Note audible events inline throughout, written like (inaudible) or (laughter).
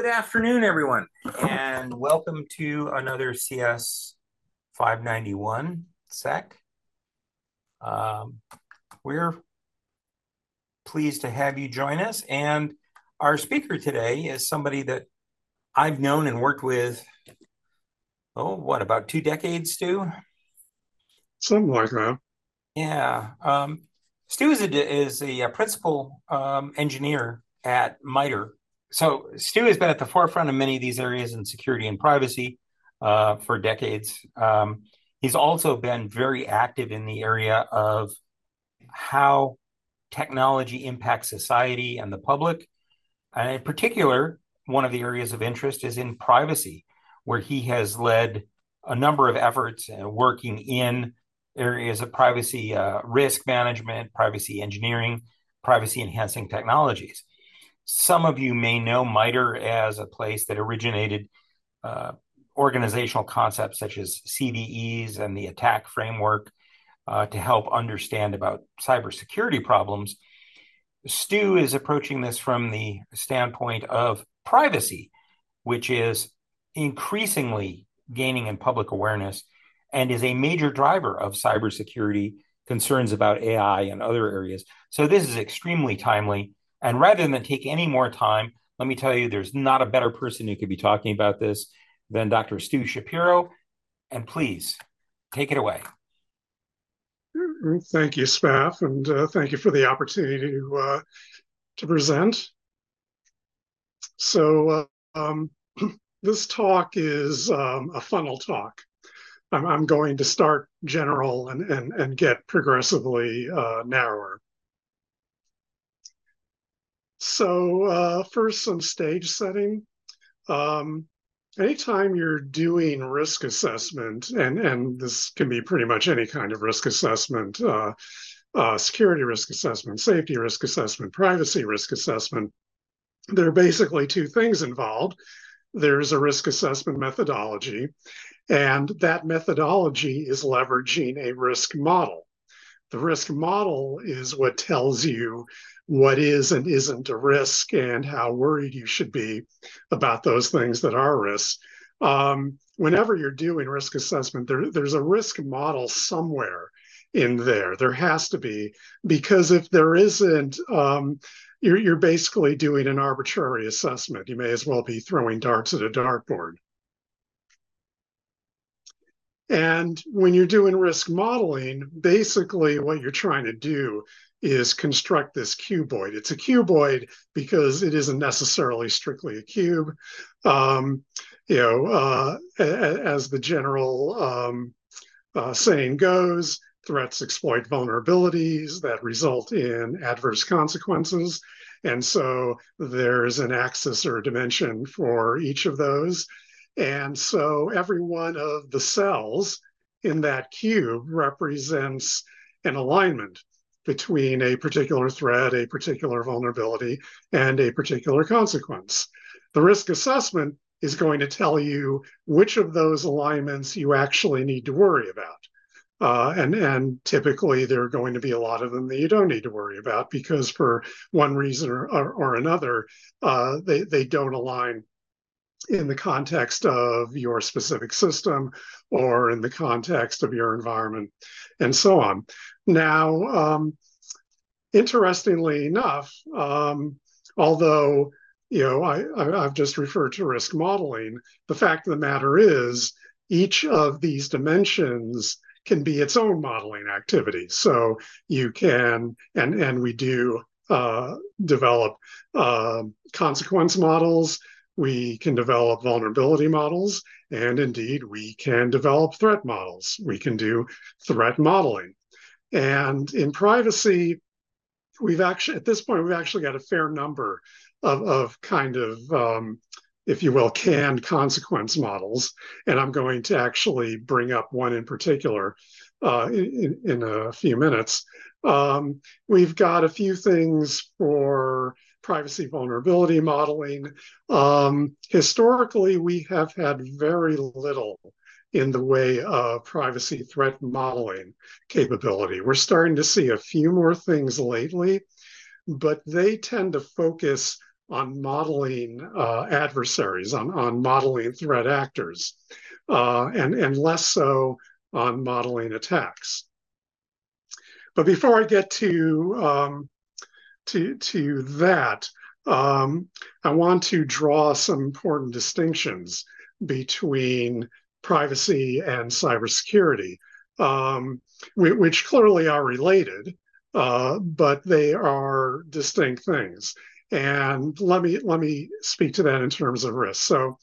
Good afternoon, everyone, and welcome to another CS 591 SEC. Um, we're pleased to have you join us. And our speaker today is somebody that I've known and worked with, oh, what, about two decades, Stu? Something like that. Yeah. Um, Stu is a, is a principal um, engineer at MITRE so Stu has been at the forefront of many of these areas in security and privacy uh, for decades. Um, he's also been very active in the area of how technology impacts society and the public. And in particular, one of the areas of interest is in privacy, where he has led a number of efforts uh, working in areas of privacy uh, risk management, privacy engineering, privacy enhancing technologies. Some of you may know MITRE as a place that originated uh, organizational concepts such as CVEs and the ATT&CK framework uh, to help understand about cybersecurity problems. Stu is approaching this from the standpoint of privacy, which is increasingly gaining in public awareness and is a major driver of cybersecurity concerns about AI and other areas. So this is extremely timely. And rather than take any more time, let me tell you, there's not a better person who could be talking about this than Dr. Stu Shapiro. And please take it away. Thank you, Spaff, and uh, thank you for the opportunity to uh, to present. So uh, um, (clears throat) this talk is um, a funnel talk. I'm, I'm, going to start general and and, and get progressively uh, narrower. So uh, first, some stage setting. Um, anytime you're doing risk assessment, and, and this can be pretty much any kind of risk assessment, uh, uh, security risk assessment, safety risk assessment, privacy risk assessment, there are basically two things involved. There's a risk assessment methodology, and that methodology is leveraging a risk model. The risk model is what tells you what is and isn't a risk and how worried you should be about those things that are risks. Um, whenever you're doing risk assessment, there, there's a risk model somewhere in there. There has to be, because if there isn't, um, you're, you're basically doing an arbitrary assessment. You may as well be throwing darts at a dartboard. And when you're doing risk modeling, basically what you're trying to do is construct this cuboid. It's a cuboid because it isn't necessarily strictly a cube. Um, you know, uh, as the general um, uh, saying goes, threats exploit vulnerabilities that result in adverse consequences. And so there's an axis or dimension for each of those. And so every one of the cells in that cube represents an alignment between a particular threat, a particular vulnerability, and a particular consequence. The risk assessment is going to tell you which of those alignments you actually need to worry about. Uh, and, and typically there are going to be a lot of them that you don't need to worry about because for one reason or, or, or another, uh, they, they don't align in the context of your specific system or in the context of your environment and so on. Now, um, interestingly enough, um, although you know I, I, I've just referred to risk modeling, the fact of the matter is each of these dimensions can be its own modeling activity. So you can, and and we do uh, develop uh, consequence models. We can develop vulnerability models, and indeed, we can develop threat models. We can do threat modeling. And in privacy, we've actually, at this point, we've actually got a fair number of, of kind of, um, if you will, canned consequence models. And I'm going to actually bring up one in particular uh, in, in a few minutes. Um, we've got a few things for privacy vulnerability modeling. Um, historically, we have had very little in the way of privacy threat modeling capability. We're starting to see a few more things lately, but they tend to focus on modeling uh, adversaries, on, on modeling threat actors, uh, and, and less so on modeling attacks. But before I get to um, to to that, um, I want to draw some important distinctions between privacy and cybersecurity, um, which clearly are related, uh, but they are distinct things. And let me let me speak to that in terms of risk. So,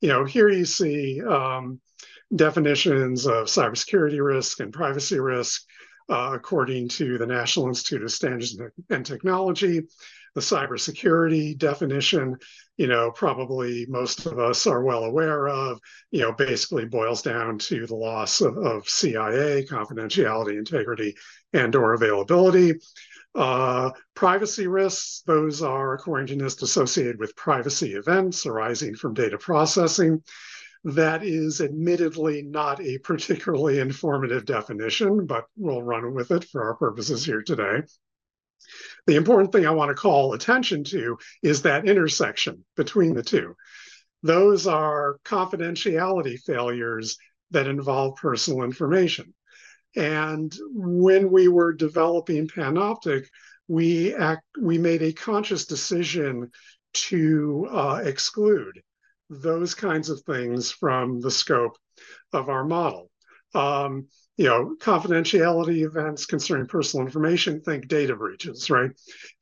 you know, here you see um, definitions of cybersecurity risk and privacy risk uh, according to the National Institute of Standards and Technology. The cybersecurity definition, you know, probably most of us are well aware of, you know, basically boils down to the loss of, of CIA, confidentiality, integrity, and or availability. Uh, privacy risks, those are, according to NIST, associated with privacy events arising from data processing. That is admittedly not a particularly informative definition, but we'll run with it for our purposes here today. The important thing I want to call attention to is that intersection between the two. Those are confidentiality failures that involve personal information. And when we were developing Panoptic, we act, we made a conscious decision to uh, exclude those kinds of things from the scope of our model. Um, you know, confidentiality events concerning personal information, think data breaches, right?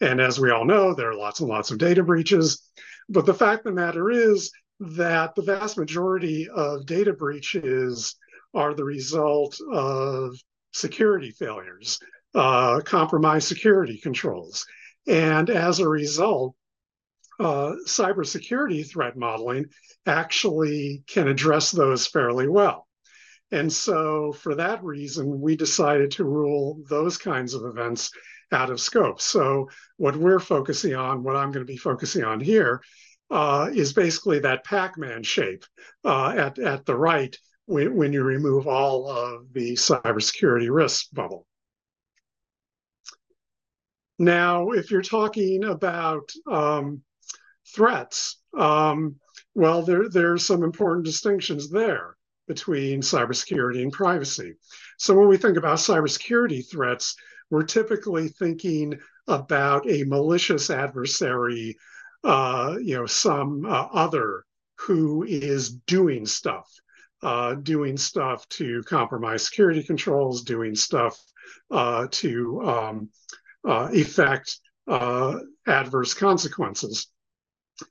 And as we all know, there are lots and lots of data breaches. But the fact of the matter is that the vast majority of data breaches are the result of security failures, uh, compromised security controls. And as a result, uh, cybersecurity threat modeling actually can address those fairly well. And so, for that reason, we decided to rule those kinds of events out of scope. So, what we're focusing on, what I'm going to be focusing on here, uh, is basically that Pac Man shape uh, at, at the right when, when you remove all of the cybersecurity risk bubble. Now, if you're talking about um, threats, um, well, there, there are some important distinctions there between cybersecurity and privacy. So when we think about cybersecurity threats, we're typically thinking about a malicious adversary, uh, you know, some uh, other who is doing stuff, uh, doing stuff to compromise security controls, doing stuff uh, to um, uh, effect uh, adverse consequences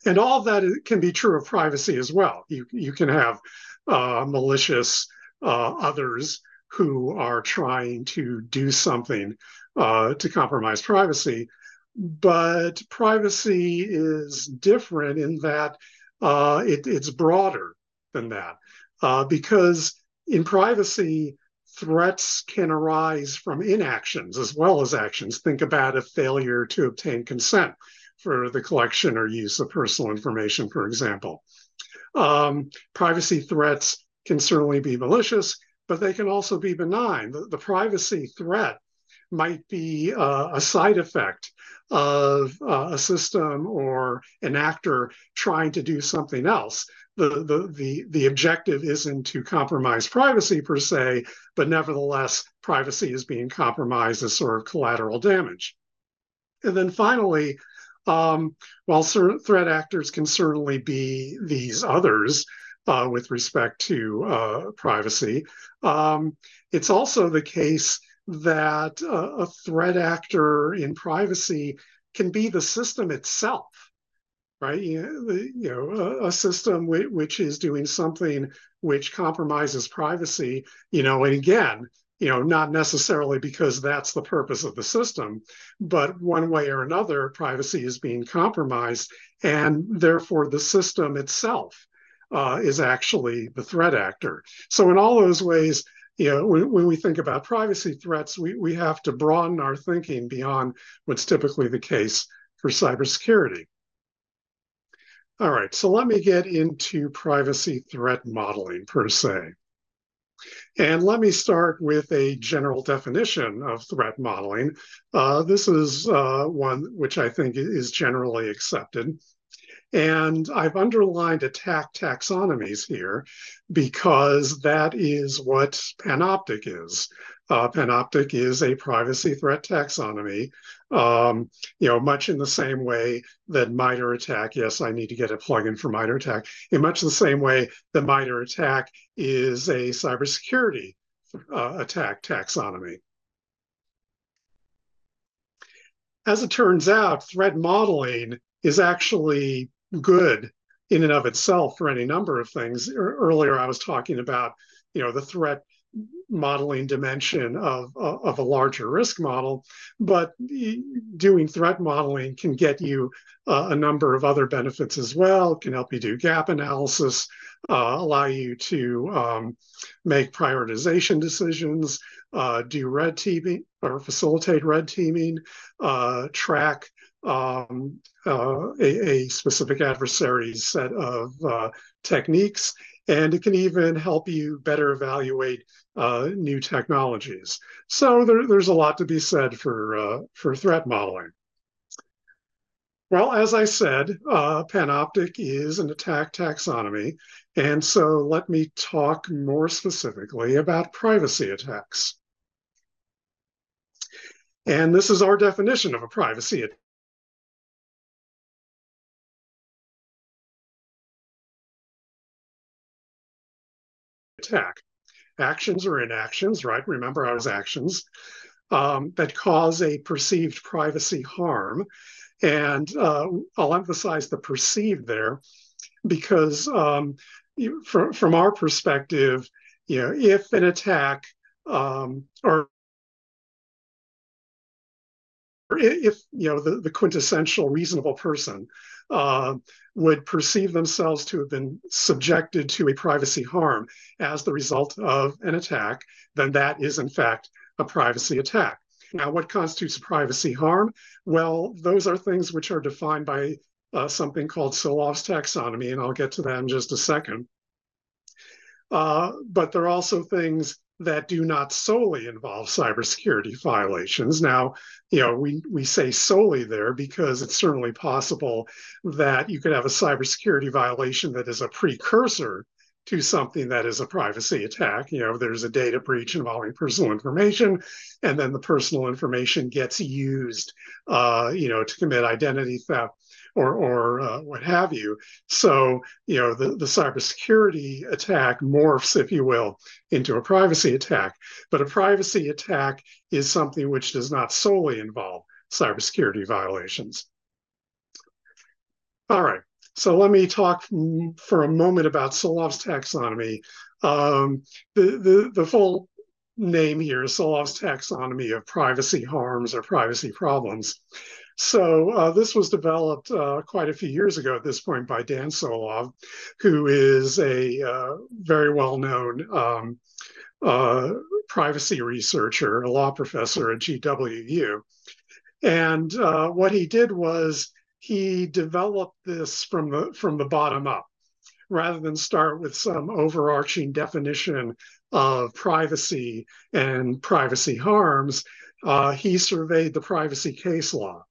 and all that can be true of privacy as well. You you can have uh, malicious uh, others who are trying to do something uh, to compromise privacy, but privacy is different in that uh, it, it's broader than that uh, because in privacy threats can arise from inactions as well as actions. Think about a failure to obtain consent for the collection or use of personal information, for example. Um, privacy threats can certainly be malicious, but they can also be benign. The, the privacy threat might be uh, a side effect of uh, a system or an actor trying to do something else. The, the, the, the objective isn't to compromise privacy per se, but nevertheless, privacy is being compromised as sort of collateral damage. And then finally, um, while certain threat actors can certainly be these others uh, with respect to uh, privacy, um, it's also the case that uh, a threat actor in privacy can be the system itself right? You know, a, system which is doing something which compromises privacy, you know, and again, you know, not necessarily because that's the purpose of the system, but one way or another, privacy is being compromised, and therefore the system itself uh, is actually the threat actor. So in all those ways, you know, when, when, we think about privacy threats, we, we have to broaden our thinking beyond what's typically the case for cybersecurity. All right, so let me get into privacy threat modeling per se. And let me start with a general definition of threat modeling. Uh, this is uh, one which I think is generally accepted. And I've underlined attack taxonomies here because that is what Panoptic is. Uh, Panoptic is a privacy threat taxonomy, um, you know, much in the same way that MITRE ATT&CK, yes, I need to get a plugin for MITRE ATT&CK, in much the same way that MITRE ATT&CK is a cybersecurity uh, attack taxonomy. As it turns out, threat modeling is actually good in and of itself for any number of things. Earlier, I was talking about, you know, the threat modeling dimension of, of a larger risk model, but doing threat modeling can get you uh, a number of other benefits as well. It can help you do gap analysis, uh, allow you to um, make prioritization decisions, uh, do red teaming or facilitate red teaming, uh, track um, uh, a, a, specific adversary's set of uh, techniques, and it can even help you better evaluate uh, new technologies. So there, there's a lot to be said for uh, for threat modeling. Well, as I said, uh, Panoptic is an attack taxonomy, and so let me talk more specifically about privacy attacks. And this is our definition of a privacy attack. Attack. Actions or inactions, right? Remember, I actions um, that cause a perceived privacy harm. And uh, I'll emphasize the perceived there because um, from, from our perspective, you know, if an attack um, or if you know the, the quintessential reasonable person uh, would perceive themselves to have been subjected to a privacy harm as the result of an attack, then that is in fact a privacy attack. Now, what constitutes a privacy harm? Well, those are things which are defined by uh, something called Solove's taxonomy, and I'll get to that in just a second. Uh, but there are also things that do not solely involve cybersecurity (laughs) violations. Now, you know, we, we say solely there because it's certainly possible that you could have a cybersecurity violation that is a precursor to something that is a privacy attack. You know, there's a data breach involving personal information, and then the personal information gets used, uh, you know, to commit identity theft or, or uh, what have you. So, you know, the, the cybersecurity attack morphs, if you will, into a privacy attack. But a privacy attack is something which does not solely involve cybersecurity violations. All right, so let me talk for a moment about Solove's taxonomy. Um, the, the, the full name here is Solove's taxonomy of privacy harms or privacy problems. So uh, this was developed uh, quite a few years ago at this point by Dan Solove, who is a uh, very well-known um, uh, privacy researcher, a law professor at GWU. And uh, what he did was he developed this from the from the bottom up, rather than start with some overarching definition of privacy and privacy harms. Uh, he surveyed the privacy case law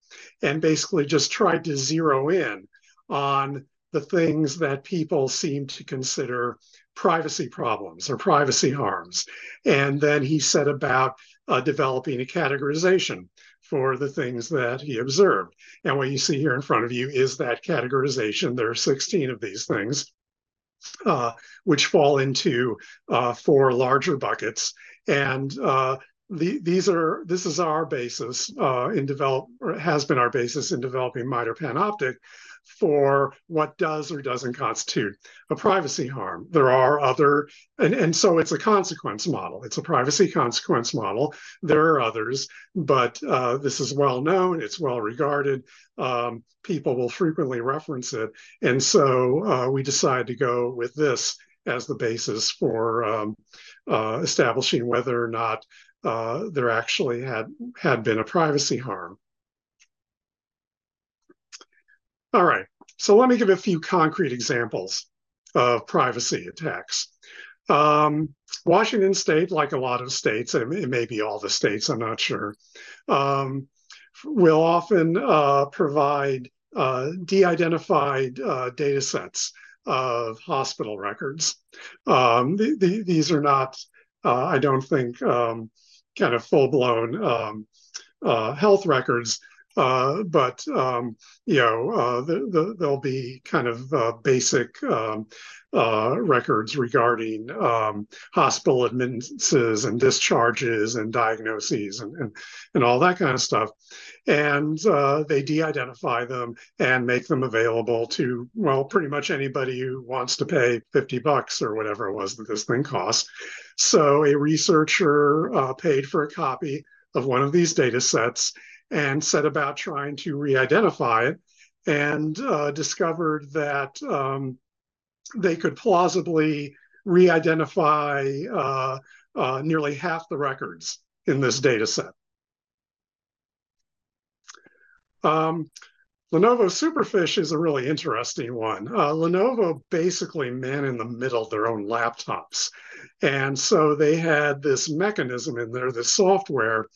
and basically just tried to zero in on the things that people seem to consider privacy problems or privacy harms. And then he set about uh, developing a categorization for the things that he observed. And what you see here in front of you is that categorization. There are 16 of these things, uh, which fall into uh, four larger buckets. And uh, the, these are this is our basis uh, in develop or has been our basis in developing MITRE PANOPTIC for what does or doesn't constitute a privacy harm. There are other, and, and so it's a consequence model. It's a privacy consequence model. There are others, but uh, this is well known. It's well regarded. Um, people will frequently reference it, and so uh, we decide to go with this as the basis for um, uh, establishing whether or not uh, there actually had had been a privacy harm. All right, so let me give a few concrete examples of privacy attacks. Um, Washington State, like a lot of states, and it may be all the states, I'm not sure, um, will often uh, provide uh, de-identified uh, data sets of hospital records. Um, the, the, these are not, uh, I don't think, um, kind of full-blown um, uh, health records, uh, but um, you know uh, the, the, there'll be kind of uh, basic um, uh, records regarding um, hospital admissions and discharges and diagnoses and, and, and all that kind of stuff. And uh, they de-identify them and make them available to well pretty much anybody who wants to pay 50 bucks or whatever it was that this thing costs. So a researcher uh, paid for a copy of one of these data sets and set about trying to re-identify it and uh, discovered that um, they could plausibly re-identify uh, uh, nearly half the records in this data set. Um, Lenovo Superfish is a really interesting one. Uh, Lenovo basically man in the middle their own laptops. And so they had this mechanism in there, this software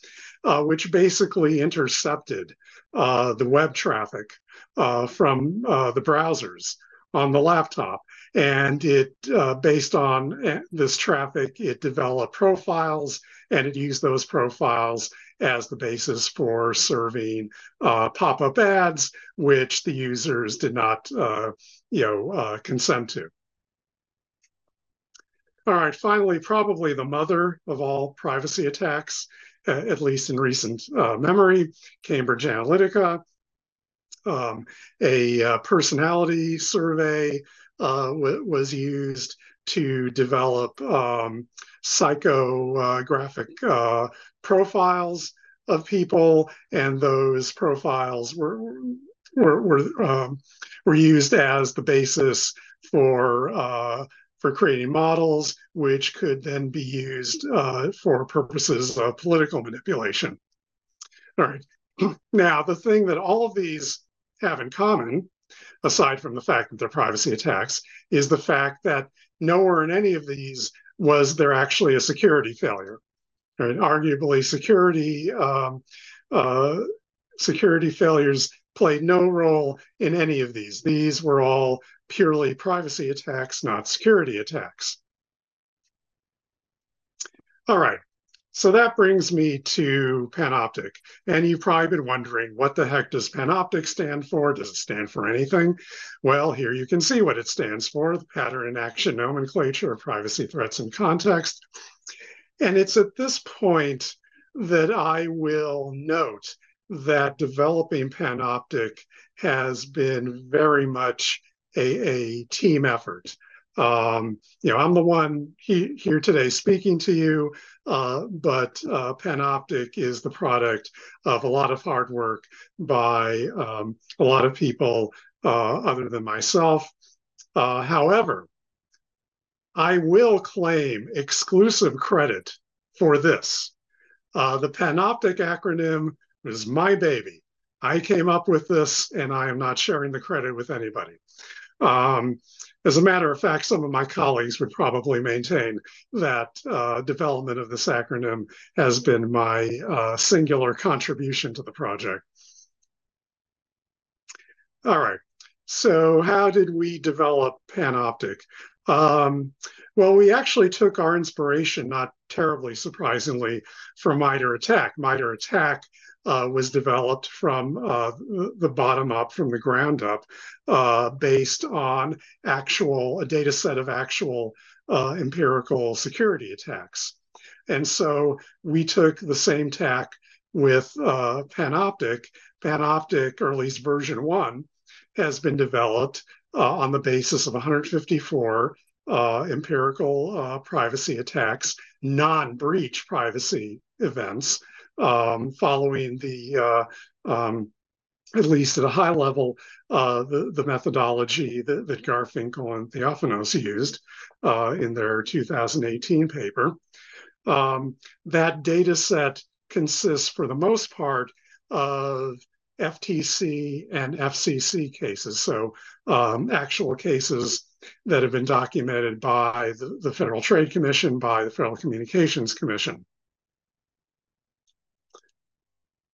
uh, which basically intercepted uh, the web traffic uh, from uh, the browsers on the laptop. And it, uh, based on uh, this traffic, it developed profiles and it used those profiles as the basis for serving pop up ads, which the users did not you know, consent to. All right, finally, probably the mother of all privacy attacks uh, at least in recent uh, memory, Cambridge Analytica, um, a uh, personality survey was used to develop um, psychographic uh, profiles of people, and those profiles were were were, um, were used as the basis for uh, for creating models, which could then be used uh, for purposes of political manipulation. All right. (clears throat) Now, the thing that all of these have in common, aside from the fact that they're privacy attacks, is the fact that nowhere in any of these was there actually a security failure. Right? Arguably, security um, uh, security failures played no role in any of these. These were all purely privacy attacks, not security attacks. All right, so that brings me to Panoptic. And you've probably been wondering, what the heck does Panoptic stand for? Does it stand for anything? Well, here you can see what it stands for, the pattern and action nomenclature of privacy threats and context. And it's at this point that I will note that developing Panoptic has been very much a, a team effort. Um, you know, I'm the one he, here today speaking to you, uh, but uh, Panoptic is the product of a lot of hard work by um, a lot of people uh, other than myself. Uh, however, I will claim exclusive credit for this. Uh, the Panoptic acronym is my baby. I came up with this, and I am not sharing the credit with anybody. Um, as a matter of fact, some of my colleagues would probably maintain that uh, development of this acronym has been my uh, singular contribution to the project. All right, so how did we develop Panoptic? Um, well, we actually took our inspiration, not terribly surprisingly, from MITRE ATT&CK. MITRE ATT&CK uh, was developed from uh, the bottom up, from the ground up, uh, based on actual a data set of actual uh, empirical security attacks. And so we took the same tack with uh, Panoptic. Panoptic, or at least version one, has been developed uh, on the basis of 154 empirical privacy attacks, non-breach privacy events um, following the, uh, um, at least at a high level, uh, the, the methodology that, that Garfinkel and Theofanos used uh, in their 2018 paper. Um, that data set consists, for the most part, of FTC and FCC cases, so um, actual cases that have been documented by the, the Federal Trade Commission, by the Federal Communications Commission.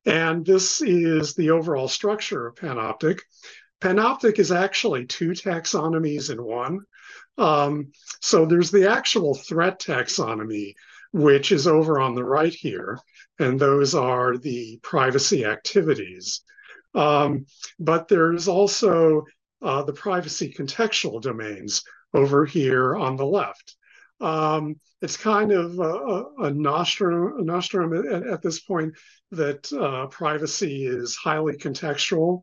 And this is the overall structure of Panoptic. Panoptic is actually two taxonomies in one. Um, so there's the actual threat taxonomy, which is over on the right here, and those are the privacy activities. Um, but there's also uh, the privacy contextual domains over here on the left. Um, it's kind of a, a nostrum, a nostrum at, at, this point that uh, privacy is highly contextual,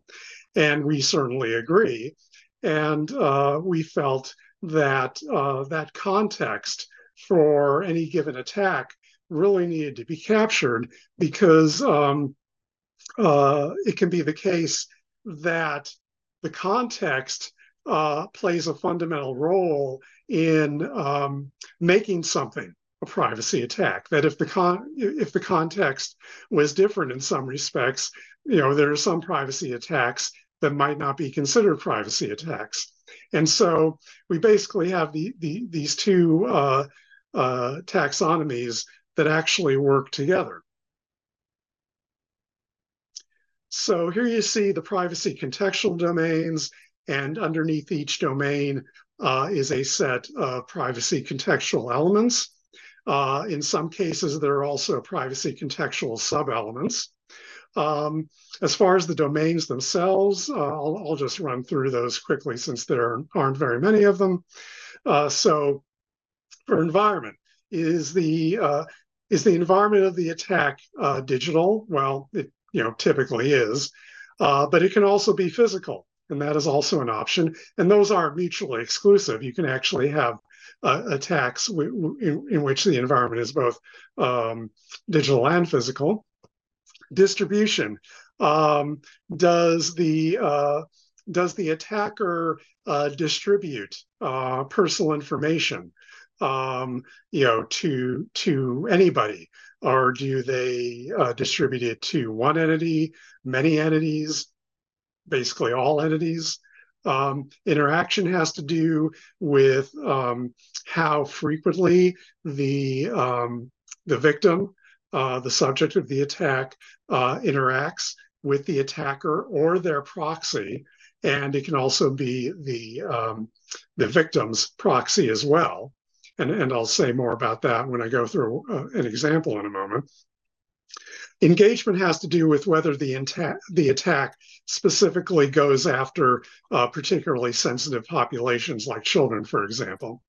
and we certainly agree. And uh, we felt that uh, that context for any given attack really needed to be captured because um, uh, it can be the case that the context uh, plays a fundamental role in um, making something a privacy attack. That if the con if the context was different in some respects, you know, there are some privacy attacks that might not be considered privacy attacks. And so we basically have the, the these two uh, uh, taxonomies that actually work together. So here you see the privacy contextual domains, and underneath each domain uh, is a set of privacy contextual elements. Uh, in some cases, there are also privacy contextual sub-elements. Um, as far as the domains themselves, uh, I'll, I'll, just run through those quickly since there aren't very many of them. Uh, so for environment, is the uh, is the environment of the attack uh, digital? Well, it you know typically is, but it can also be physical, and that is also an option. And those aren't mutually exclusive. You can actually have uh, attacks in, in, which the environment is both um, digital and physical. Distribution um, does the uh, does the attacker uh, distribute uh, personal information um, you know to to anybody or do they uh, distribute it to one entity, many entities, basically all entities? Um, interaction has to do with um, how frequently the um, the victim, uh, the subject of the attack, uh, interacts with the attacker or their proxy, and it can also be the um, the victim's proxy as well and, and I'll say more about that when I go through uh, an example in a moment. Engagement has to do with whether the, the attack specifically goes after uh, particularly sensitive populations like children, for example.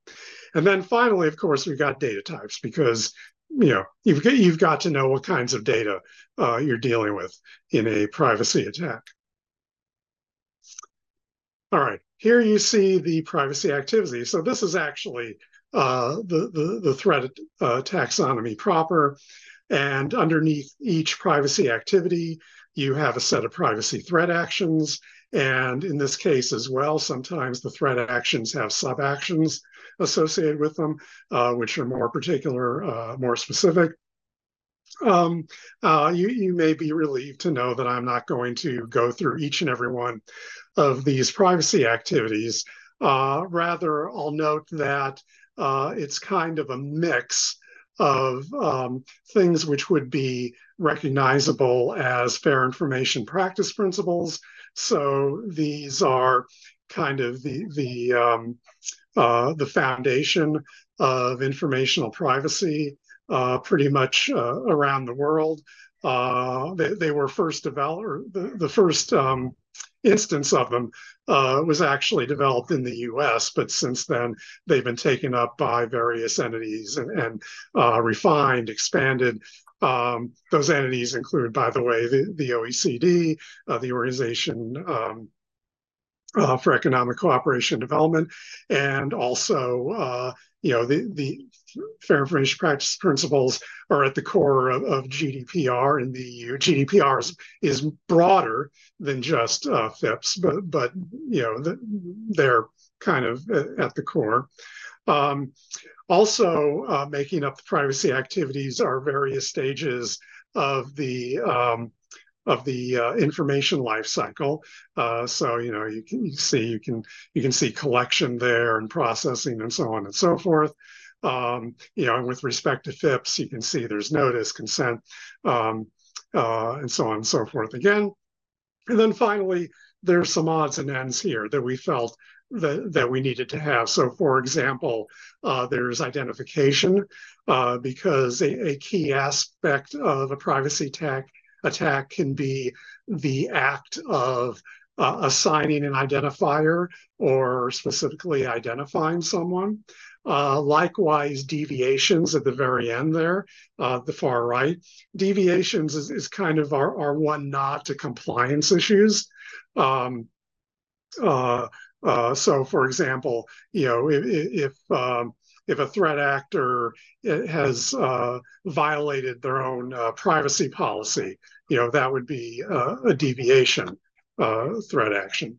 And then finally, of course, we've got data types because you know you've got, you've got to know what kinds of data uh, you're dealing with in a privacy attack. All right, here you see the privacy activity. So this is actually uh, the, the, the threat uh, taxonomy proper. And underneath each privacy activity, you have a set of privacy threat actions. And in this case as well, sometimes the threat actions have sub actions associated with them, uh, which are more particular, uh, more specific. Um, uh, you, you may be relieved to know that I'm not going to go through each and every one of these privacy activities. Uh, rather, I'll note that uh, it's kind of a mix of um, things which would be recognizable as fair information practice principles. So these are kind of the the um, uh, the foundation of informational privacy, uh, pretty much uh, around the world. Uh, they, they, were first developed. The, the first um, instance of them uh, was actually developed in the US, but since then they've been taken up by various entities and, and uh, refined, expanded. Um, those entities include, by the way, the, the OECD, uh, the Organization um, uh, for Economic Cooperation and Development, and also, uh, you know, the, the fair information practice principles are at the core of, of GDPR in the EU. GDPR is, is broader than just uh, FIPPs, but but you know the, they're kind of at the core. Um, also, uh, making up the privacy activities are various stages of the um, of the uh, information life cycle. Uh, so you know you can you see you can you can see collection there and processing and so on and so forth. Um, you know, with respect to FIPPs, you can see there's notice, consent, um, uh, and so on and so forth again. And then finally, there's some odds and ends here that we felt that, that we needed to have. So, for example, uh, there's identification uh, because a, a, key aspect of a privacy attack attack can be the act of uh, assigning an identifier or specifically identifying someone. Uh, likewise, deviations at the very end there, uh, the far right. Deviations is, is kind of our, our one nod to compliance issues. Um, uh, uh, so, for example, you know, if if, um, if a threat actor uh, has uh, violated their own privacy policy, you know, that would be a deviation threat action.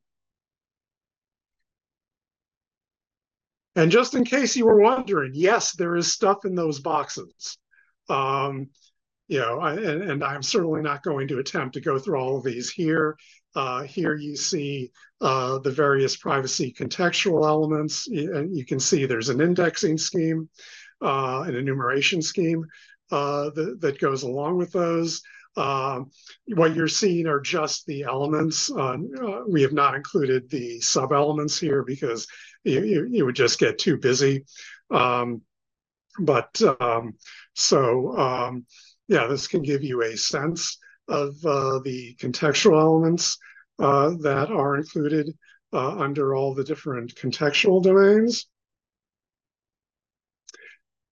And just in case you were wondering, yes, there is stuff in those boxes. Um, you know, I, and, and, I'm certainly not going to attempt to go through all of these here. Uh, here you see uh, the various privacy contextual elements. And you can see there's an indexing scheme, uh, an enumeration scheme uh, that, that, goes along with those. Um, what you're seeing are just the elements. Uh, we have not included the sub elements here because you, you, you, would just get too busy. Um, but um, so, um, yeah, this can give you a sense of uh, the contextual elements uh, that are included uh, under all the different contextual domains.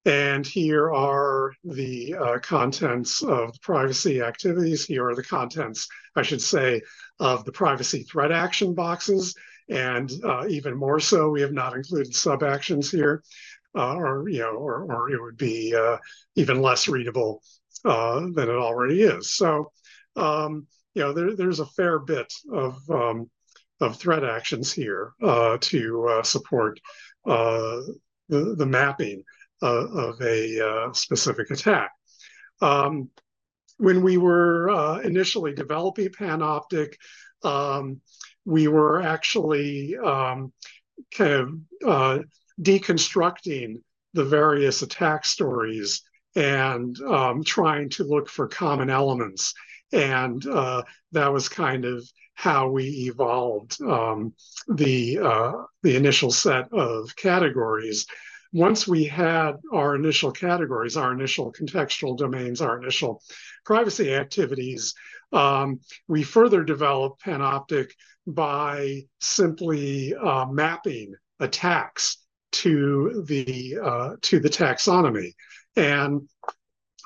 And here are the uh, contents of privacy activities. Here are the contents, I should say, of the privacy threat action boxes. And uh, even more so, we have not included sub actions here, uh, or you know, or, or it would be uh, even less readable uh, than it already is. So, um, you know, there, there's a fair bit of um, of threat actions here uh, to uh, support the the mapping of a specific attack. Um, when we were initially developing Panoptic, um, we were actually um, kind of deconstructing the various attack stories and um, trying to look for common elements. And uh, that was kind of how we evolved um, the uh, the initial set of categories. Once we had our initial categories, our initial contextual domains, our initial privacy activities, um, we further developed Panoptic by simply uh, mapping attacks to the uh, to the taxonomy. And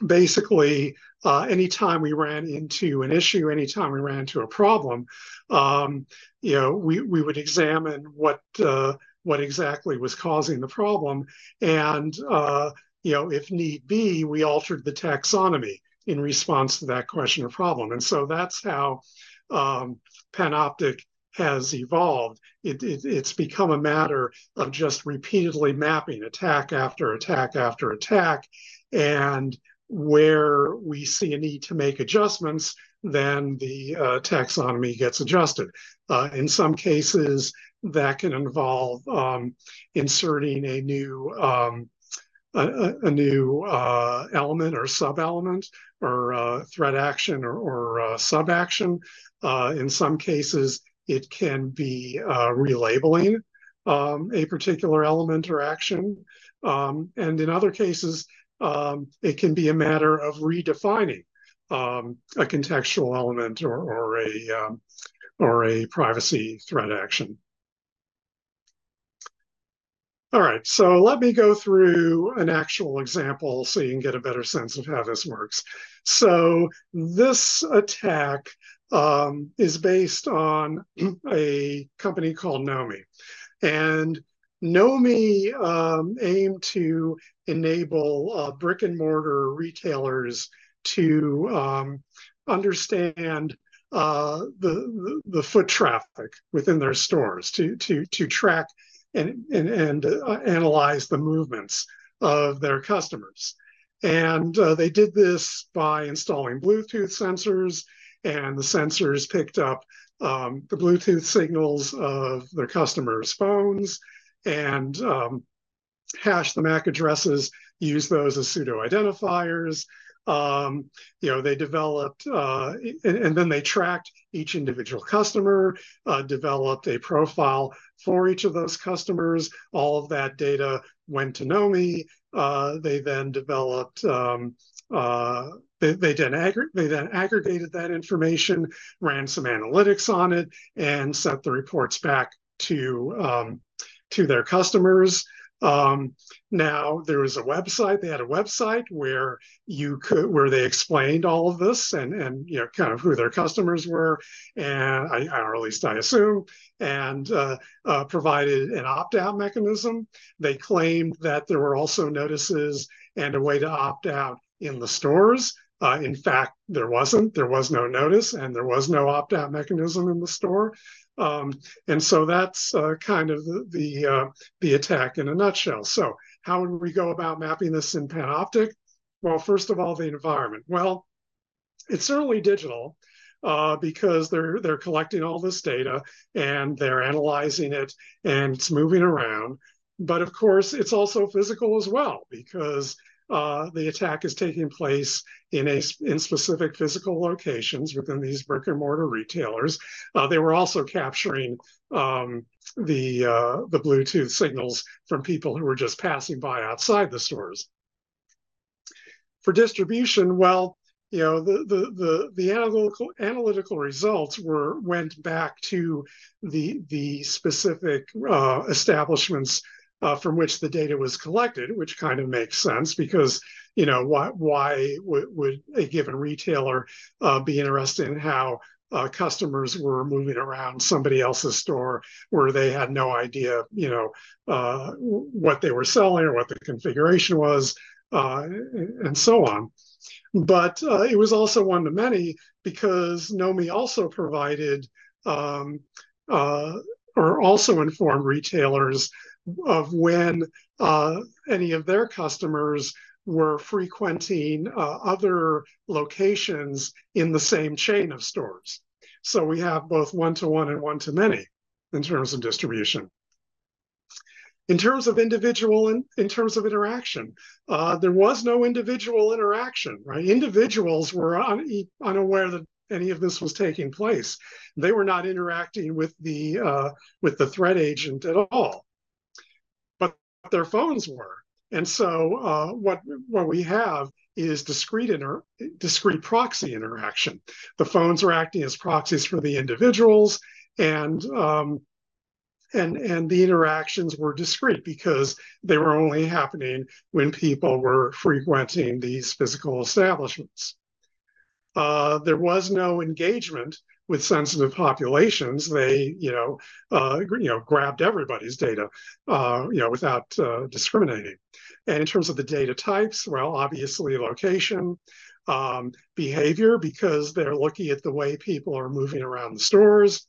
basically, uh, anytime we ran into an issue, anytime we ran into a problem, um, you know, we, we would examine what uh, what exactly was causing the problem, and uh, you know, if need be, we altered the taxonomy in response to that question or problem. And so that's how um, Panoptic has evolved. It, it, it's become a matter of just repeatedly mapping attack after attack after attack. And where we see a need to make adjustments, then the uh, taxonomy gets adjusted. Uh, in some cases, that can involve um, inserting a new um, a, a, new uh, element or sub element or uh, threat action or, or uh, sub action. Uh, in some cases, it can be uh, relabeling um, a particular element or action. Um, and in other cases, um, it can be a matter of redefining um, a contextual element or, or a um, or a privacy threat action. All right, so let me go through an actual example so you can get a better sense of how this works. So this attack um, is based on a company called Nomi. And Nomi um, aimed to enable uh, brick and mortar retailers to um, understand uh, the, the, foot traffic within their stores, to to to track and and, and uh, analyze the movements of their customers. And uh, they did this by installing Bluetooth sensors and the sensors picked up um, the Bluetooth signals of their customers' phones and um, hashed the MAC addresses, used those as pseudo identifiers. Um, you know, they developed, uh, and, and, then they tracked each individual customer, uh, developed a profile for each of those customers. All of that data went to Nomi. Uh, they then developed um, uh, they, they, then they then aggregated that information, ran some analytics on it, and sent the reports back to um, to their customers. Um, now there was a website. They had a website where you could where they explained all of this and and you know kind of who their customers were, and I, or at least I assume, and uh, uh, provided an opt out mechanism. They claimed that there were also notices and a way to opt out in the stores. Uh, in fact, there wasn't. There was no notice, and there was no opt out mechanism in the store. Um, and so that's uh, kind of the the, uh, the attack in a nutshell. So how would we go about mapping this in Panoptic? Well, first of all, the environment. Well, it's certainly digital uh, because they're they're collecting all this data and they're analyzing it and it's moving around. But of course, it's also physical as well because uh, the attack is taking place in a in specific physical locations within these brick and mortar retailers. Uh, they were also capturing um, the uh, the Bluetooth signals from people who were just passing by outside the stores. For distribution, well, you know the the the, the analytical analytical results were went back to the the specific uh, establishments uh, from which the data was collected, which kind of makes sense because you know why why would, would a given retailer uh, be interested in how uh, customers were moving around somebody else's store where they had no idea you know uh, what they were selling or what the configuration was uh, and so on. But uh, it was also one to many because Nomi also provided um, or also informed retailers of when uh, any of their customers were frequenting uh, other locations in the same chain of stores. So we have both one to one and one to many in terms of distribution. In terms of individual and in, in terms of interaction, uh, there was no individual interaction, right? Individuals were un, unaware that any of this was taking place. They were not interacting with the uh, with the threat agent at all their phones were. And so uh, what what we have is discrete inter, discrete proxy interaction. The phones are acting as proxies for the individuals, and um, and and the interactions were discrete because they were only happening when people were frequenting these physical establishments. Uh, there was no engagement with sensitive populations, they, you know, uh, you know, grabbed everybody's data, uh, you know, without uh, discriminating. And in terms of the data types, well, obviously location, um, behavior, because they're looking at the way people are moving around the stores.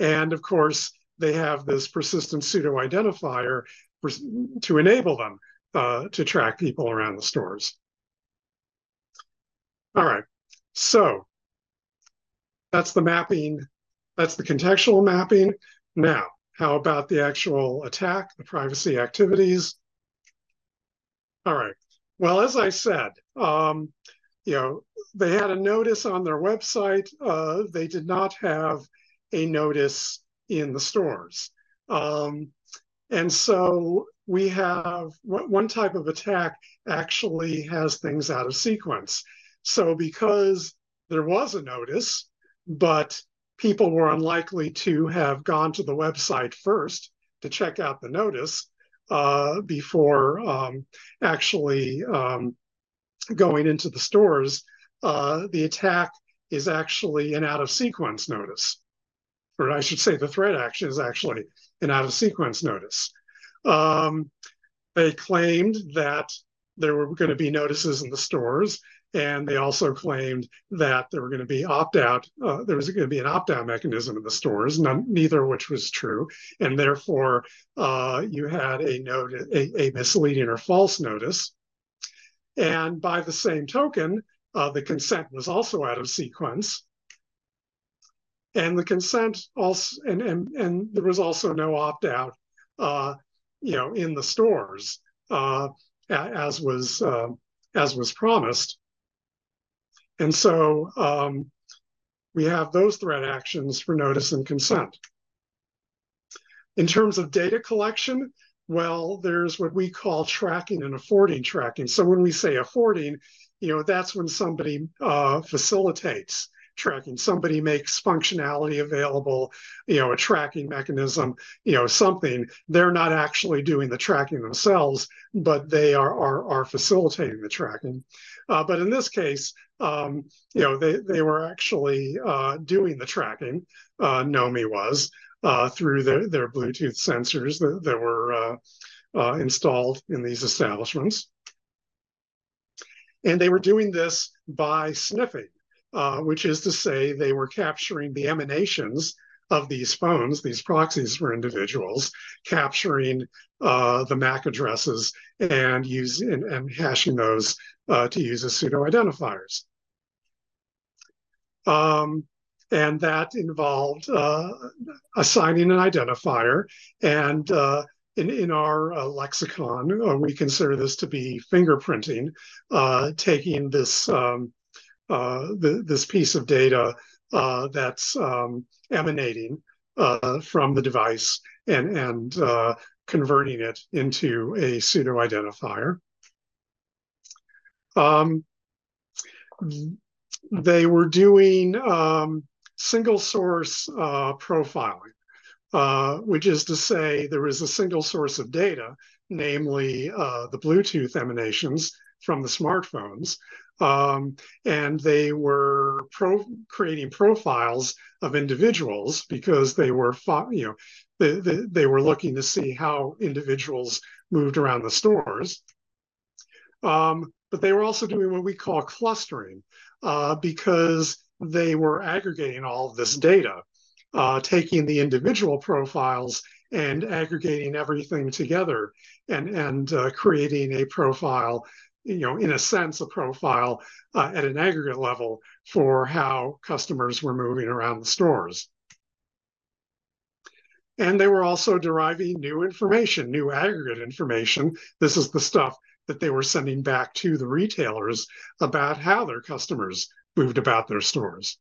And of course, they have this persistent pseudo identifier to enable them uh, to track people around the stores. All right, so that's the mapping, that's the contextual mapping. Now, how about the actual attack, the privacy activities? All right. Well, as I said, um, you know, they had a notice on their website. Uh, they did not have a notice in the stores. Um, and so we have one type of attack actually has things out of sequence. So because there was a notice, but people were unlikely to have gone to the website first to check out the notice uh, before um, actually um, going into the stores. Uh, the attack is actually an out of sequence notice, or I should say, the threat action is actually an out of sequence notice. Um, they claimed that there were going to be notices in the stores and they also claimed that there were going to be opt out, uh, there was going to be an opt out mechanism in the stores, none, neither of which was true. And therefore, uh, you had a, note, a, a misleading or false notice. And by the same token, uh, the consent was also out of sequence. And the consent also, and, and, and there was also no opt out, uh, you know, in the stores, uh, as was, uh, as was promised. And so um, we have those threat actions for notice and consent. In terms of data collection, well, there's what we call tracking and affording tracking. So when we say affording, you know, that's when somebody uh, facilitates tracking. Somebody makes functionality available, you know, a tracking mechanism, you know, something. They're not actually doing the tracking themselves, but they are are, are facilitating the tracking. Uh, but in this case, um, you know, they they were actually uh, doing the tracking. Uh, Nomi was uh, through their, their Bluetooth sensors that, that were uh, uh, installed in these establishments. And they were doing this by sniffing, uh, which is to say they were capturing the emanations of these phones, these proxies for individuals, capturing uh, the MAC addresses and using and, and hashing those uh, to use as pseudo identifiers. Um, and that involved uh, assigning an identifier. And uh, in, in our uh, lexicon, we consider this to be fingerprinting, taking this um, the, this piece of data that's um, emanating from the device and and converting it into a pseudo identifier. Um, they were doing um, single source uh, profiling, uh, which is to say there is a single source of data, namely uh, the Bluetooth emanations from the smartphones. Um, and they were pro- creating profiles of individuals because they were, you know, they, they, they were looking to see how individuals moved around the stores. Um, but they were also doing what we call clustering uh, because they were aggregating all of this data, uh, taking the individual profiles and aggregating everything together and, and uh, creating a profile, you know, in a sense, a profile uh, at an aggregate level for how customers were moving around the stores. And they were also deriving new information, new aggregate information. This is the stuff that they were sending back to the retailers about how their customers moved about their stores.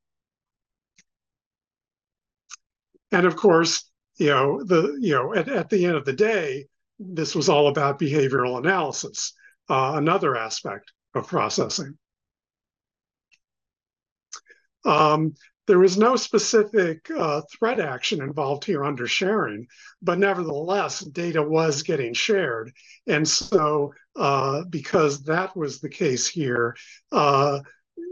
And of course, you know, the you know, at, at the end of the day, this was all about behavioral analysis, uh, another aspect of processing. Um, there was no specific uh, threat action involved here under sharing, but nevertheless, data was getting shared. And so, uh, because that was the case here, uh,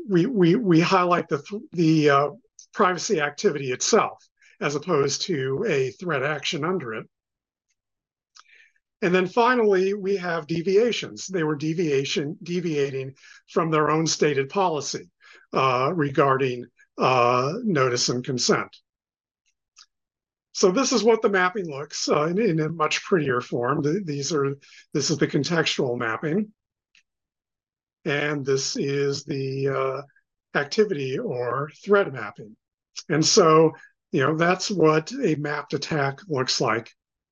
we, we, we highlight the, the uh, privacy activity itself as opposed to a threat action under it. And then finally, we have deviations. They were deviation deviating from their own stated policy uh, regarding uh, notice and consent. So this is what the mapping looks uh, in, in, a much prettier form. The, these are this is the contextual mapping, and this is the uh, activity or thread mapping. And so you know that's what a mapped attack looks like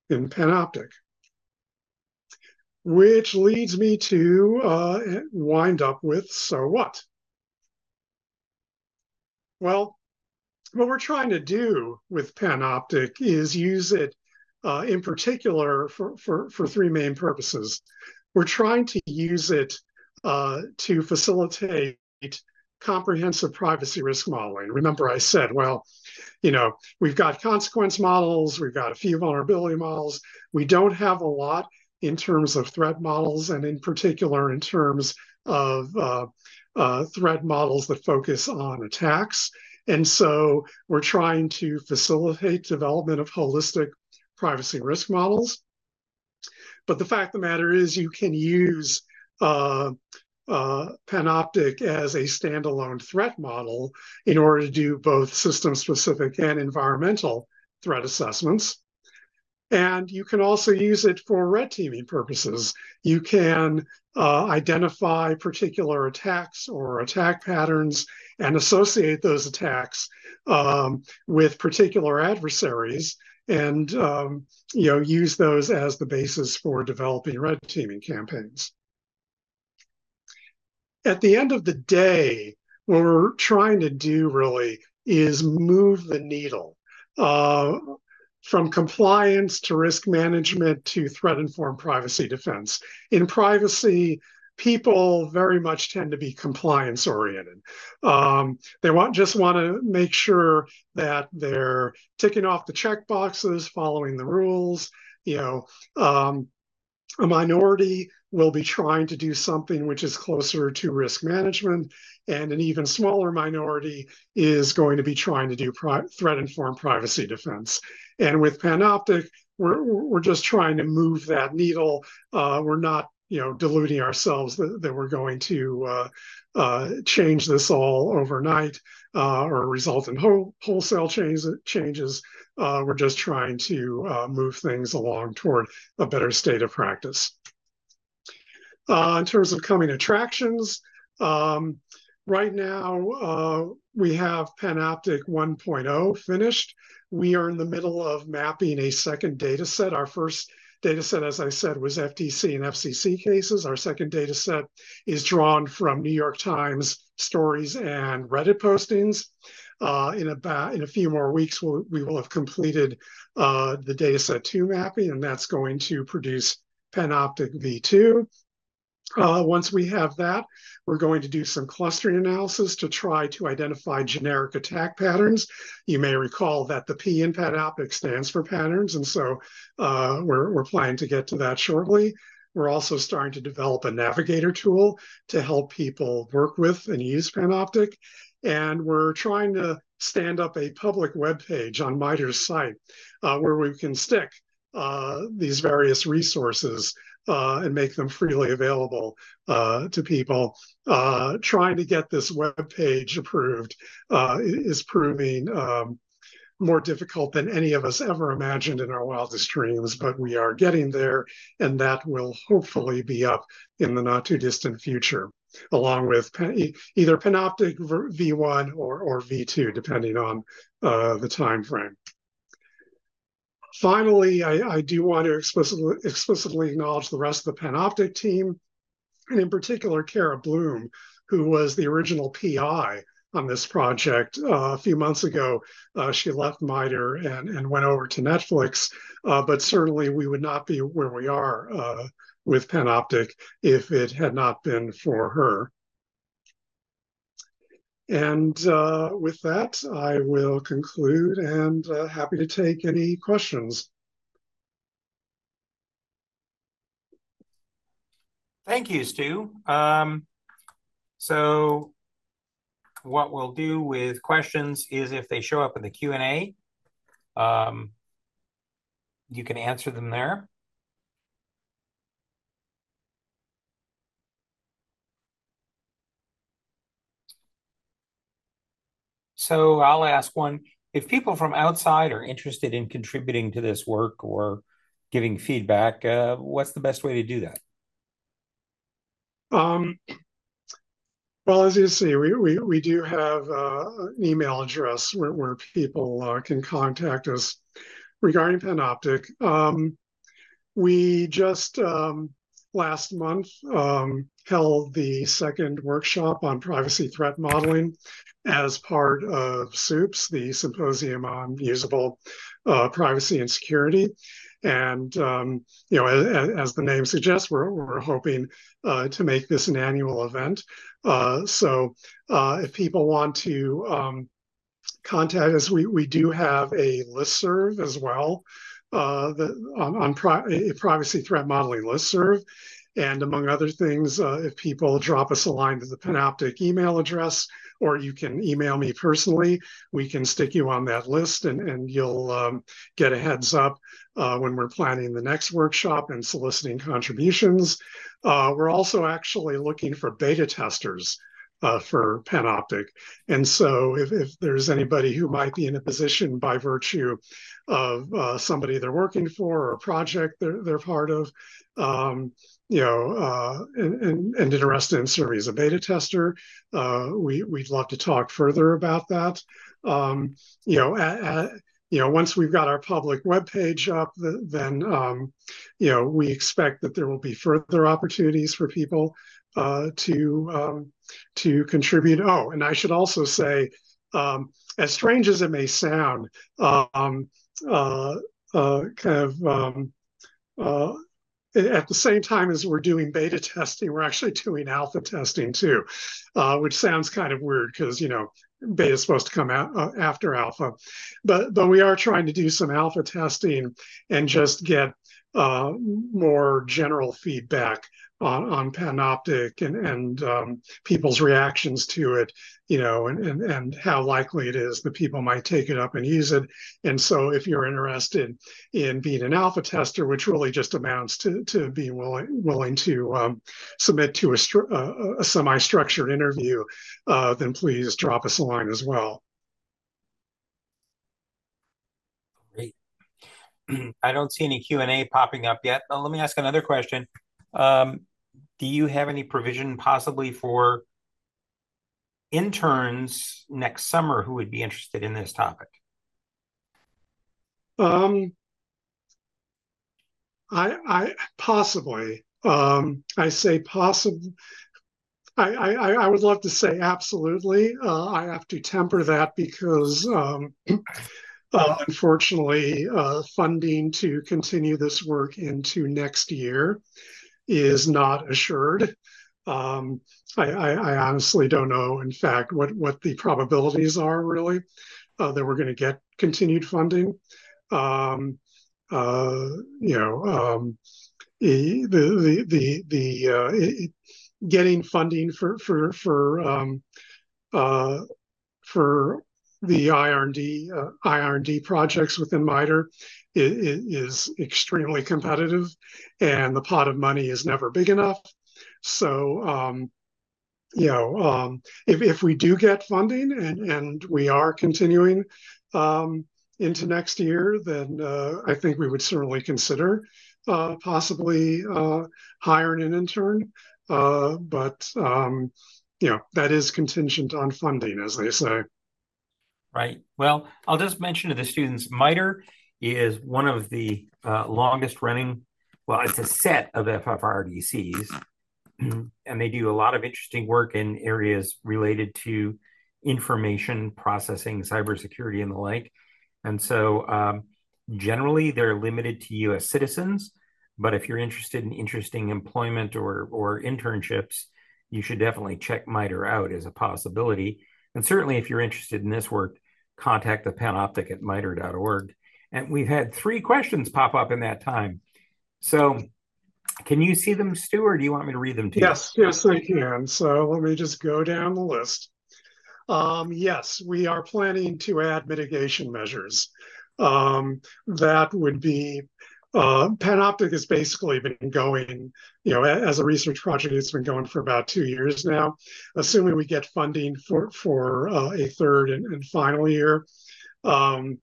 in Panoptic. Which leads me to uh, wind up with so what? Well, what we're trying to do with Panoptic is use it uh, in particular for, for, for three main purposes. We're trying to use it uh, to facilitate comprehensive privacy risk modeling. Remember, I said, well, you know, we've got consequence models, we've got a few vulnerability models. We don't have a lot in terms of threat models, and in particular, in terms of uh, uh, threat models that focus on attacks. And so we're trying to facilitate development of holistic privacy risk models. But the fact of the matter is, you can use uh, uh, Panoptic as a standalone threat model in order to do both system specific and environmental threat assessments. And you can also use it for red teaming purposes. You can uh, identify particular attacks or attack patterns and associate those attacks um, with particular adversaries and um, you know use those as the basis for developing red teaming campaigns. At the end of the day, what we're trying to do really is move the needle. Uh, from compliance to risk management to threat informed privacy defense. In privacy, people very much tend to be compliance oriented. Um, they want just want to make sure that they're ticking off the check boxes, following the rules. You know, um, a minority will be trying to do something which is closer to risk management, and an even smaller minority is going to be trying to do pri- threat informed privacy defense. And with Panoptic, we're we're just trying to move that needle. Uh, we're not you know deluding ourselves that, that we're going to uh, uh, change this all overnight uh, or result in whole, wholesale changes. changes. Uh, we're just trying to uh, move things along toward a better state of practice. Uh, in terms of coming attractions, um, right now we have Panoptic 1.0 finished. We are in the middle of mapping a second data set. Our first data set, as I said, was FTC and FCC cases. Our second data set is drawn from New York Times stories and Reddit postings. Uh, in about in a few more weeks, we'll, we will have completed uh, the data set two mapping, and that's going to produce Panoptic V2. Uh, once we have that, we're going to do some clustering analysis to try to identify generic attack patterns. You may recall that the P in Panoptic stands for patterns, and so uh, we're, we're planning to get to that shortly. We're also starting to develop a navigator tool to help people work with and use Panoptic. And we're trying to stand up a public web page on MITRE's site uh, where we can stick these various resources uh, and make them freely available uh, to people. Uh, trying to get this web page approved uh, is proving um, more difficult than any of us ever imagined in our wildest dreams, but we are getting there, and that will hopefully be up in the not too distant future, along with either Panoptic V1 or, or V2, depending on uh, the time frame. Finally, I, I do want to explicitly, explicitly acknowledge the rest of the Panoptic team, and in particular, Cara Bloom, who was the original PI on this project. Uh, a few months ago, uh, she left MITRE and, and went over to Netflix, uh, but certainly we would not be where we are uh, with Panoptic if it had not been for her. And uh, with that, I will conclude and uh, happy to take any questions. Thank you, Stu. Um, so what we'll do with questions is if they show up in the Q&A, um, you can answer them there. So I'll ask one. If people from outside are interested in contributing to this work or giving feedback, uh, what's the best way to do that? Um, well, as you see, we, we, we do have uh, an email address where, where people uh, can contact us regarding Panoptic. Um, we just um, last month um, held the second workshop on privacy threat modeling as part of SOUPS, the Symposium on Usable uh, Privacy and Security. And um, you know, as, as, the name suggests, we're, we're hoping uh, to make this an annual event. Uh, so uh, if people want to um, contact us, we, we do have a list serve as well uh, the, on, on pri a privacy threat modeling list serve. And among other things, uh, if people drop us a line to the Panoptic email address, or you can email me personally, we can stick you on that list and, and you'll um, get a heads up uh, when we're planning the next workshop and soliciting contributions. Uh, we're also actually looking for beta testers uh, for Panoptic. And so, if, if there's anybody who might be in a position by virtue of uh, somebody they're working for or a project they're, they're part of, um, you know, uh, and, and, and, interested in serving as a beta tester, uh, we, we'd love to talk further about that. Um, you know, at, at, you know, once we've got our public web page up, then, um, you know, we expect that there will be further opportunities for people uh, to um, to contribute. Oh, and I should also say, um, as strange as it may sound, um, uh, uh, kind of um, uh, at the same time as we're doing beta testing, we're actually doing alpha testing too, uh, which sounds kind of weird because you know beta is supposed to come out after alpha, but but we are trying to do some alpha testing and just get more general feedback on, on Panoptic and, and um, people's reactions to it, you know, and, and, and how likely it is that people might take it up and use it. And so if you're interested in being an alpha tester, which really just amounts to, to being willing, willing to um, submit to a, a, semi-structured interview, uh, then please drop us a line as well. Great. (clears throat) I don't see any Q&A popping up yet. let me ask another question. Um, do you have any provision possibly for interns next summer who would be interested in this topic? Um, I, I possibly. Um, I say possible. I, I, I would love to say absolutely. Uh, I have to temper that because, um, uh, unfortunately, uh, funding to continue this work into next year is not assured. Um, I, I, I, honestly don't know, in fact, what, what the probabilities are really uh, that we're going to get continued funding. Um, uh, you know, um, the the the the uh, getting funding for for for um, uh, for the IR&D uh, IR&D projects within MITRE is, is extremely competitive, and the pot of money is never big enough. So, um, you know, um, if, if we do get funding and, and we are continuing um, into next year, then uh, I think we would certainly consider uh, possibly uh, hiring an intern. Uh, but, um, you know, that is contingent on funding, as they say. Right. Well, I'll just mention to the students, MITRE is one of the uh, longest running, well, it's a set of FFRDCs, (clears throat) and they do a lot of interesting work in areas related to information processing, cybersecurity, and the like. And so um, generally they're limited to US citizens, but if you're interested in interesting employment or, or internships, you should definitely check MITRE out as a possibility. And certainly if you're interested in this work, contact the panoptic at mitre.org and we've had three questions pop up in that time. So can you see them, Stu, or do you want me to read them to yes, you? Yes, yes, I can. So let me just go down the list. Um, yes, we are planning to add mitigation measures. Um, that would be uh, Panoptic has basically been going, you know, as a research project, it's been going for about two years now. Assuming we get funding for for uh, a third and, and final year, um,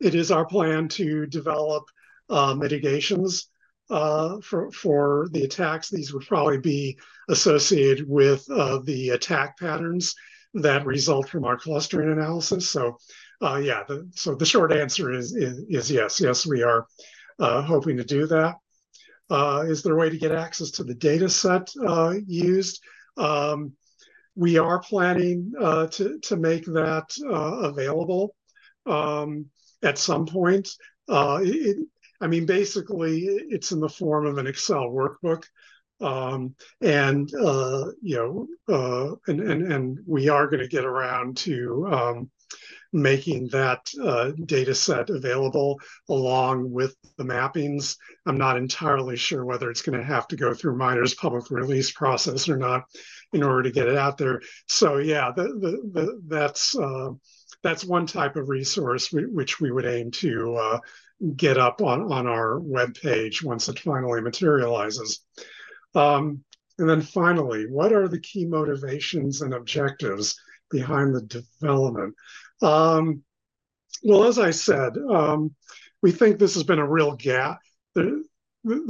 it is our plan to develop uh, mitigations uh, for for the attacks. These would probably be associated with uh, the attack patterns that result from our clustering analysis. So, uh, yeah. The, so the short answer is, is, is yes. Yes, we are uh, hoping to do that. Uh, is there a way to get access to the data set used? Um, we are planning to to make that available. Um, at some point. Uh, it, I mean, basically, it's in the form of an Excel workbook. Um, and uh, you know, uh, and, and and we are going to get around to um, making that uh, data set available along with the mappings. I'm not entirely sure whether it's going to have to go through MITRE's public release process or not in order to get it out there. So yeah, the, the, the that's uh, that's one type of resource we, which we would aim to uh, get up on, on our web page once it finally materializes. Um, And then finally, what are the key motivations and objectives behind the development? Um, well, as I said, um, we think this has been a real gap. There,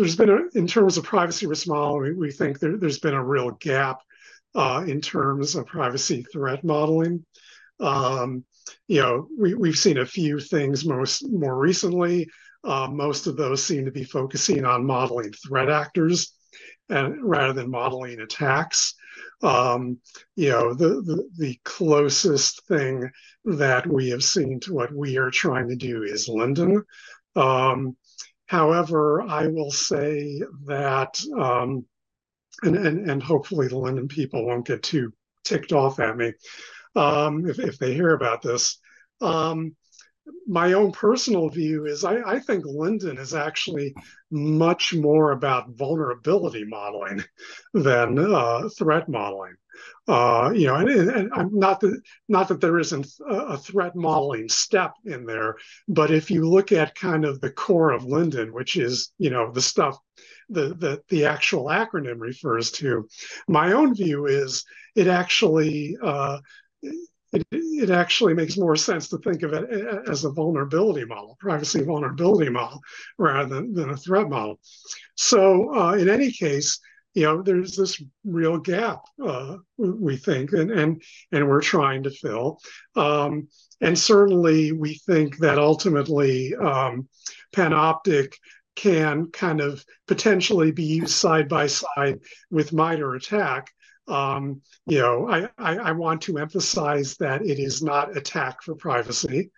has been, a, in terms of privacy risk modeling, we, we think there, has been a real gap uh, in terms of privacy threat modeling. Um, you know, we, we've seen a few things most more recently. Uh, most of those seem to be focusing on modeling threat actors and rather than modeling attacks. Um, you know, the, the, the closest thing that we have seen to what we are trying to do is LINDDUN. Um, however, I will say that, um, and, and, and hopefully the LINDDUN people won't get too ticked off at me um, if, if they hear about this. Um, my own personal view is I, I, think LINDDUN is actually much more about vulnerability modeling than uh, threat modeling. Uh, you know, and, and, and, not that not that there isn't a threat modeling step in there, but if you look at kind of the core of LINDDUN, which is you know the stuff the the the actual acronym refers to, my own view is it actually uh, it, it actually makes more sense to think of it as a vulnerability model, privacy vulnerability model, rather than, than a threat model. So uh, in any case, you know, there's this real gap, uh, we think, and, and, and we're trying to fill. Um, and certainly we think that ultimately um, Panoptic can kind of potentially be used side by side with MITRE ATT&CK um, you know, I, I, I, want to emphasize that it is not ATT&CK for privacy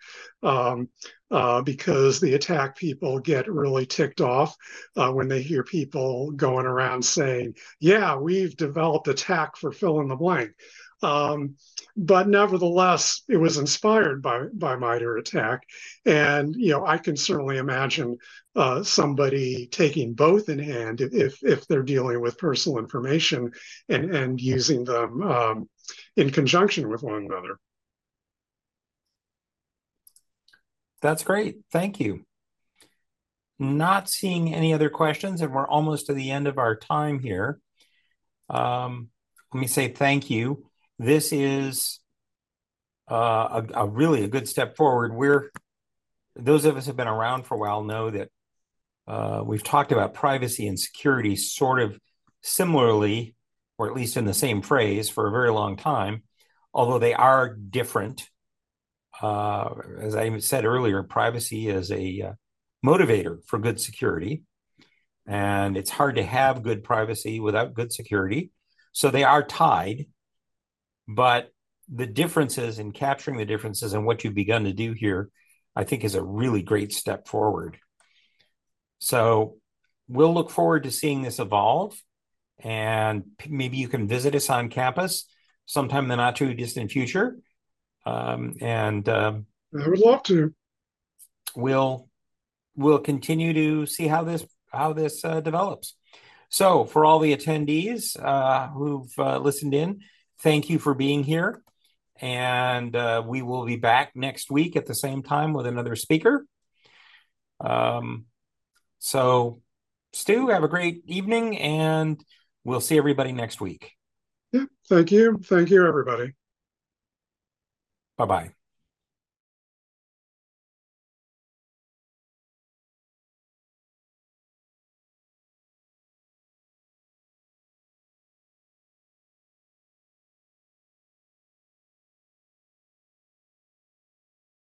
um, uh, because the ATT&CK people get really ticked off uh, when they hear people going around saying, yeah, we've developed ATT&CK for fill in the blank. Um, but nevertheless, it was inspired by by MITRE ATT&CK, and you know I can certainly imagine uh, somebody taking both in hand if if they're dealing with personal information and and using them um, in conjunction with one another. That's great. Thank you. Not seeing any other questions, and we're almost to the end of our time here. Um, let me say thank you this is uh, a, a, really a good step forward. We're those of us have been around for a while know that uh, we've talked about privacy and security sort of similarly, or at least in the same phrase, for a very long time, although they are different. Uh, as I said earlier, privacy is a uh, motivator for good security, and it's hard to have good privacy without good security. So they are tied but the differences in capturing the differences and what you've begun to do here, I think is a really great step forward. So we'll look forward to seeing this evolve. And maybe you can visit us on campus sometime in the not too distant future. Um, and um, I would love to. We'll we'll continue to see how this how this uh, develops. So for all the attendees uh, who've uh, listened in, thank you for being here. And uh, we will be back next week at the same time with another speaker. Um, so, Stu, have a great evening, and we'll see everybody next week. Yeah, thank you. Thank you, everybody. Bye bye.